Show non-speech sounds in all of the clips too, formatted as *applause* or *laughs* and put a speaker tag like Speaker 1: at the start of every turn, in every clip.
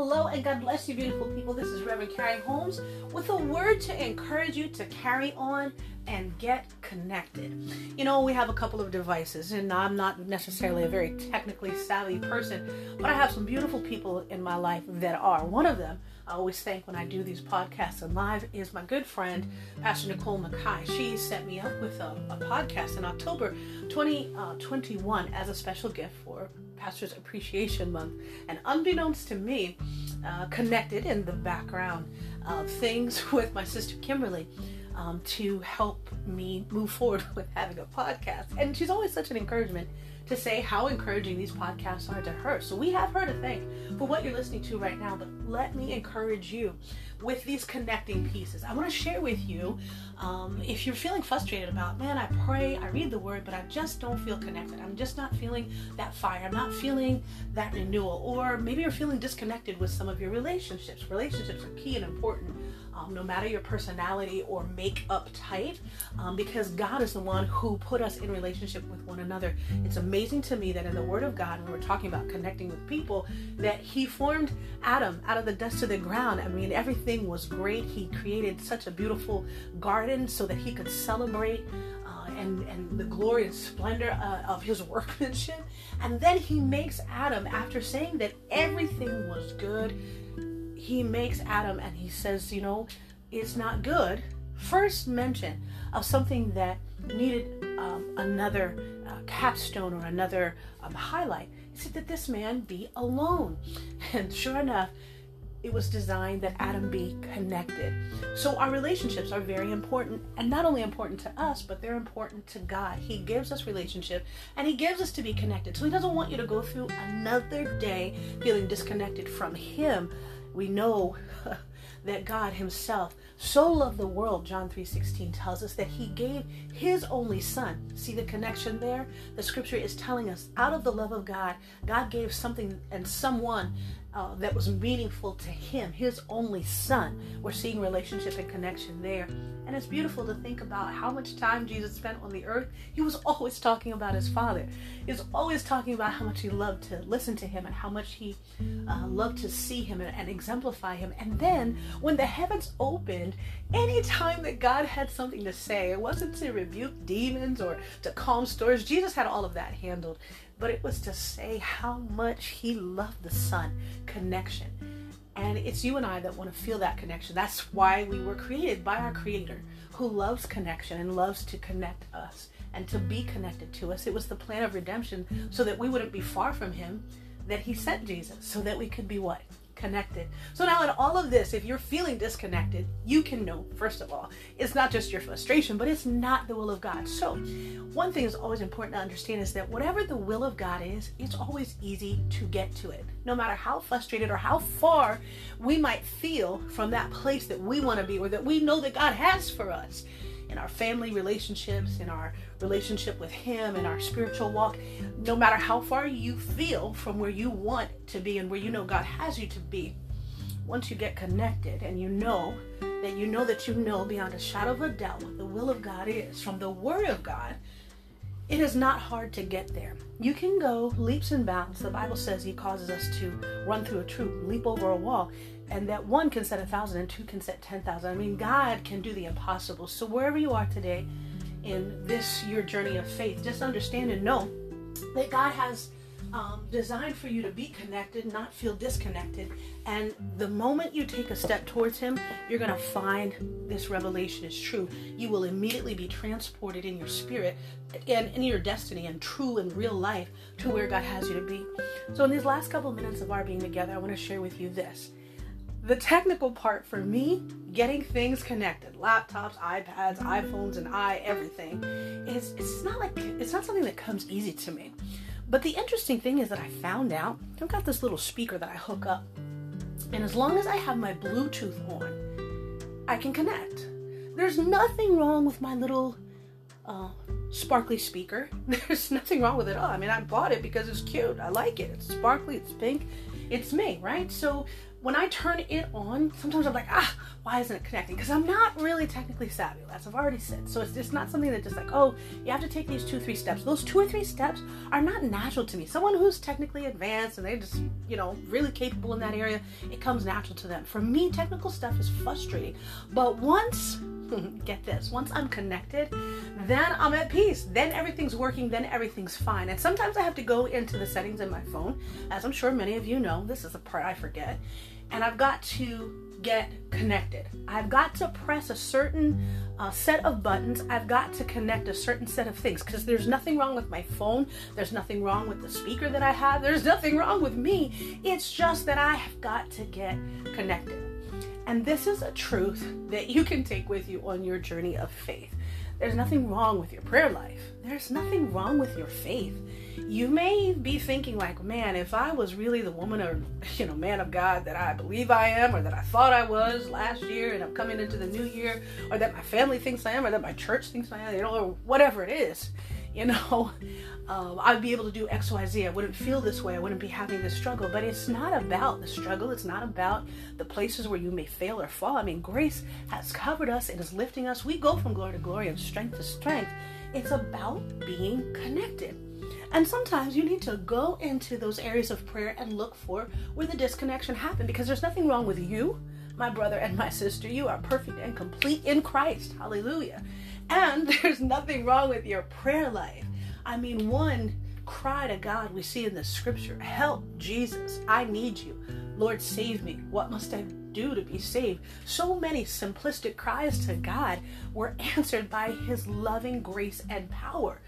Speaker 1: hello, and God bless you, beautiful people. This is Reverend Carrie Holmes with a word to encourage you to carry on and get connected. You know, we have a couple of devices, and I'm not necessarily a very technically savvy person, but I have some beautiful people in my life that are. One of them, I always thank when I do these podcasts and live, is my good friend, Pastor Nicole Mackay. She set me up with a, a podcast in October 2021 uh, as a special gift for Pastor's Appreciation Month. And unbeknownst to me, uh, connected in the background of things *laughs* with my sister Kimberly um, to help me move forward *laughs* with having a podcast. And she's always such an encouragement to say how encouraging these podcasts are to her. So we have her to thank for what you're listening to right now, but let me encourage you with these connecting pieces. I want to share with you um, if you're feeling frustrated about, man, I pray, I read the word, but I just don't feel connected. I'm just not feeling that fire. I'm not feeling that renewal. Or maybe you're feeling disconnected with some of your relationships. Relationships are key and important um, no matter your personality or makeup type, um, because God is the one who put us in relationship with one another. It's amazing to me that in the Word of God, when we're talking about connecting with people, that He formed Adam out of the dust of the ground. I mean, everything was great. He created such a beautiful garden so that He could celebrate. Uh, and, and the glory and splendor uh, of his *laughs* workmanship. And then he makes Adam, after saying that everything was good, he makes Adam and he says, you know, it's not good. First mention of something that needed um, another uh, capstone or another um, highlight. He said that this man be alone. *laughs* And sure enough, it was designed that Adam be connected. So our relationships are very important, and not only important to us, but they're important to God. He gives us relationship, and He gives us to be connected. So He doesn't want you to go through another day feeling disconnected from Him we know *laughs* that God himself so loved the world John 3:16 tells us that he gave his only son. See the connection there? The scripture is telling us out of the love of God God gave something and someone uh, that was meaningful to him, his only son. We're seeing relationship and connection there. And it's beautiful to think about how much time Jesus spent on the earth. He was *laughs* always talking about his Father. He was always talking about how much he loved to listen to him and how much he uh, loved to see him and, and exemplify him. And then when the heavens opened, anytime that God had something to say, it wasn't to rebuke demons or to calm storms. Jesus had all of that handled but it was to say how much he loved the son connection. And it's you and i that want to feel that connection. That's why we were created by our creator who loves connection and loves to connect us and to be connected to us. It was the plan of redemption so that we wouldn't be far from him that he sent jesus so that we could be what connected. So now in all of this, if you're feeling disconnected, you can know, first of all, it's not just your frustration, but it's not the will of God. So one thing is always important to understand is that whatever the will of God is, it's always easy to get to it. No matter how frustrated or how far we might feel from that place that we want to be or that we know that God has for us in our family relationships, in our relationship with Him, in our spiritual walk, no matter how far you feel from where you want to be and where you know God has you to be, once you get connected and you know that you know that you know beyond a shadow of a doubt what the will of God is from the Word of God, it is not hard to get there. You can go leaps and bounds. The Bible says He causes us to run through a troop, leap over a wall and that one can set a thousand and two can set ten thousand. I mean, God can do the impossible. So wherever you are today in this your journey of faith, just understand and know that God has um, designed for you to be connected, not feel disconnected. And the moment you take a step towards Him, you're going to find this revelation is true. You will immediately be transported in your spirit and in your destiny and true and real life to where God has you to be. So, in these last couple minutes of our being together, I want to share with you this the technical part for me, getting things connected, laptops, iPads, iPhones, and i everything, is it's not like it's not something that comes easy to me. But the interesting thing is that I found out I've got this little speaker that I hook up, and as long as I have my Bluetooth on, I can connect. There's nothing wrong with my little uh, sparkly speaker. *laughs* There's nothing wrong with it at all. I mean, I bought it because it's cute. I like it. It's sparkly. It's pink. It's me, right? So when I turn it on, sometimes I'm like, ah, why isn't it connecting? Because I'm not really technically savvy, as I've already said. So it's just not something that just like, oh, you have to take these two, three steps. Those two or three steps are not natural to me. Someone who's technically advanced and they're just, you know, really capable in that area, it comes natural to them. For me, technical stuff is frustrating. But once *laughs* get this. Once i'm connected then i'm at peace. Then everything's working then everything's fine. And sometimes i have to go into the settings in my phone. As i'm sure many of you know this is a part i forget. And i've got to get connected. I've got to press a certain uh, set of buttons. I've got to connect a certain set of things. Because there's nothing wrong with my phone. There's nothing wrong with the speaker that i have. There's nothing wrong with me. It's just that i have got to get connected and this is a truth that you can take with you on your journey of faith. There's nothing wrong with your prayer life. There's nothing wrong with your faith. You may be thinking like, man, if I was really the woman or you know, man of God that I believe I am or that I thought I was last year and I'm coming into the new year or that my family thinks I am or that my church thinks I am, you know, or whatever it is, you know, *laughs* um, I'd be able to do X, Y, Z. I wouldn't feel this way. I wouldn't be having this struggle. But it's not about the struggle. It's not about the places where you may fail or fall. I mean, grace has covered us and is lifting us. We go from glory to glory and strength to strength. It's about being connected. And sometimes you need to go into those areas of prayer and look for where the disconnection happened because there's nothing wrong with you, my brother and my sister. You are perfect and complete in Christ. Hallelujah. And *laughs* there's nothing wrong with your prayer life. I mean, one cry to God we see in the scripture Help, Jesus, I need you. Lord, save me. What must I do to be saved? So many simplistic cries to God were answered by His loving grace and power.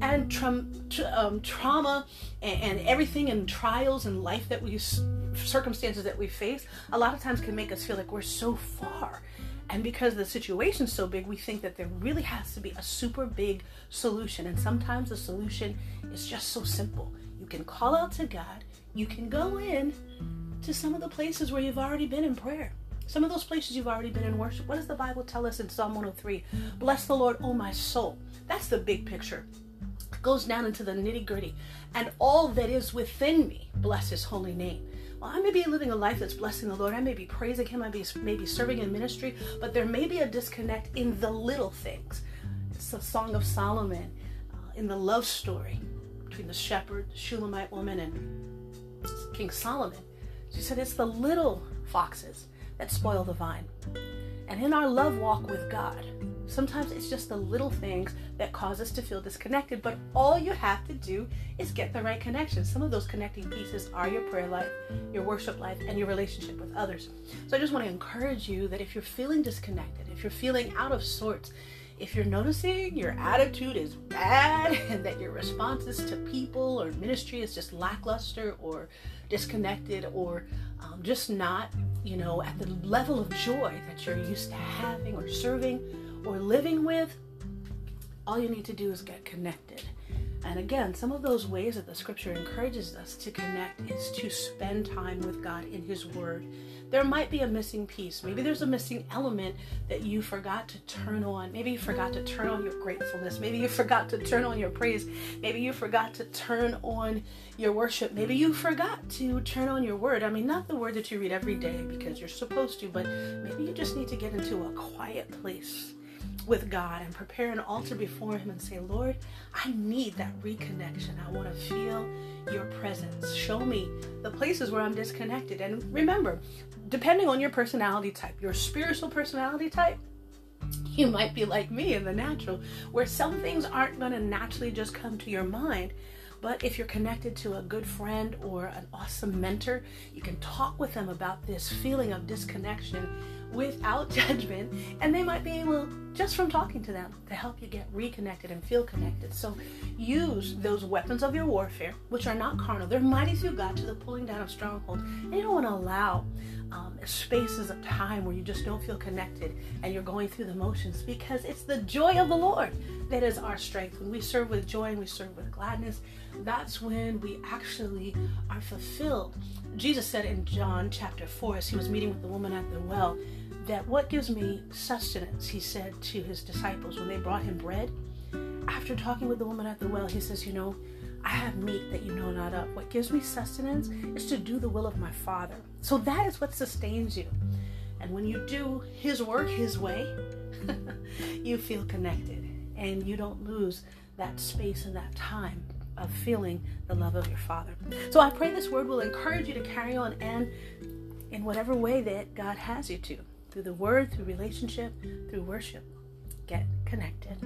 Speaker 1: And tra- tra- um, trauma and, and everything and trials and life that we, circumstances that we face, a lot of times can make us feel like we're so far and because the situation's so big, we think that there really has to be a super big solution. And sometimes the solution is just so simple. You can call out to God, you can go in to some of the places where you've already been in prayer. Some of those places you've already been in worship. What does the Bible tell us in Psalm 103? Bless the Lord, oh my soul. That's the big picture. It goes down into the nitty gritty. And all that is within me, bless his holy name well, I may be living a life that's blessing the Lord. I may be praising Him. I may be serving in ministry, but there may be a disconnect in the little things. It's the Song of Solomon, uh, in the love story between the shepherd, the Shulamite woman, and King Solomon. She said it's the little foxes that spoil the vine. And in our love walk with God, Sometimes it's just the little things that cause us to feel disconnected, but all you have to do is get the right connection. Some of those connecting pieces are your prayer life, your worship life, and your relationship with others. So I just want to encourage you that if you're feeling disconnected, if you're feeling out of sorts, if you're noticing your attitude is bad *laughs* and that your responses to people or ministry is just lackluster or disconnected or um, just not, you know, at the level of joy that you're used to having or serving, or living with, all you need to do is get connected. And again, some of those ways that the scripture encourages us to connect is to spend time with God in His Word. There might be a missing piece. Maybe there's a missing element that you forgot to turn on. Maybe you forgot to turn on your gratefulness. Maybe you forgot to turn on your praise. Maybe you forgot to turn on your worship. Maybe you forgot to turn on your word. I mean, not the word that you read every day because you're supposed to, but maybe you just need to get into a quiet place with God and prepare an altar before Him and say, Lord, I need that reconnection. I want to feel your presence. Show me the places where I'm disconnected. And remember, depending on your personality type, your spiritual personality type, you might be like me in the natural, where some things aren't going to naturally just come to your mind. But if you're connected to a good friend or an awesome mentor, you can talk with them about this feeling of disconnection without *laughs* judgment, and they might be able, just from talking to them, to help you get reconnected and feel connected. So use those weapons of your warfare, which are not carnal. They're mighty through God to the pulling down of strongholds. And you don't want to allow um, spaces of time where you just don't feel connected and you're going through the motions because it's the joy of the Lord that is our strength. When we serve with joy and we serve with gladness, that's when we actually are fulfilled. Jesus said in John chapter 4, as he was meeting with the woman at the well, that what gives me sustenance, he said to his disciples when they brought him bread. After talking with the woman at the well, he says, You know, I have meat that you know not of. What gives me sustenance is to do the will of my Father. So that is what sustains you. And when you do His work His way, *laughs* you feel connected and you don't lose that space and that time of feeling the love of your Father. So I pray this word will encourage you to carry on and in whatever way that God has you to through the word, through relationship, through worship. Get connected.